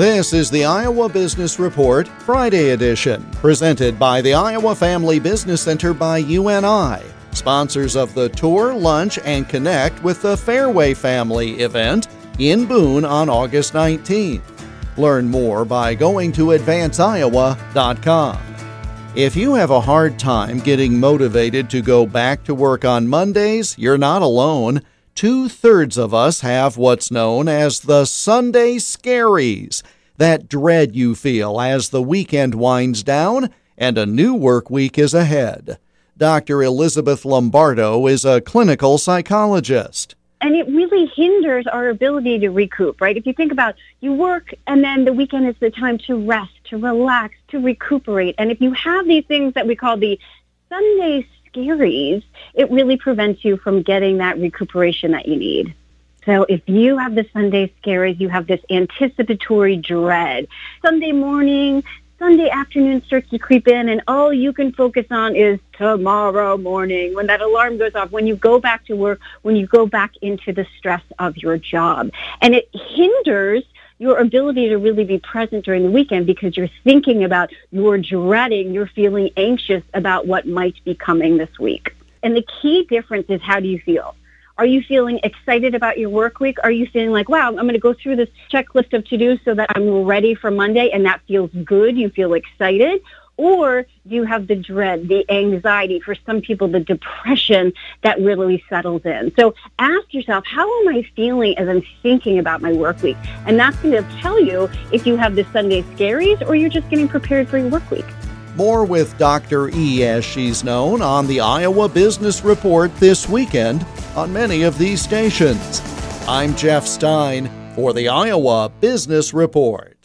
This is the Iowa Business Report Friday edition, presented by the Iowa Family Business Center by UNI, sponsors of the tour, lunch, and connect with the Fairway Family event in Boone on August 19th. Learn more by going to advanceiowa.com. If you have a hard time getting motivated to go back to work on Mondays, you're not alone. Two thirds of us have what's known as the Sunday Scaries, that dread you feel as the weekend winds down and a new work week is ahead. Dr. Elizabeth Lombardo is a clinical psychologist and it really hinders our ability to recoup, right? If you think about you work and then the weekend is the time to rest, to relax, to recuperate. And if you have these things that we call the Sunday scaries, it really prevents you from getting that recuperation that you need. So if you have the Sunday scaries, you have this anticipatory dread. Sunday morning, Sunday afternoon starts to creep in and all you can focus on is tomorrow morning when that alarm goes off, when you go back to work, when you go back into the stress of your job. And it hinders your ability to really be present during the weekend because you're thinking about, you're dreading, you're feeling anxious about what might be coming this week. And the key difference is how do you feel? Are you feeling excited about your work week? Are you feeling like, wow, I'm going to go through this checklist of to-dos so that I'm ready for Monday and that feels good? You feel excited? Or do you have the dread, the anxiety, for some people, the depression that really settles in? So ask yourself, how am I feeling as I'm thinking about my work week? And that's going to tell you if you have the Sunday scaries or you're just getting prepared for your work week. More with Dr. E, as she's known, on the Iowa Business Report this weekend on many of these stations. I'm Jeff Stein for the Iowa Business Report.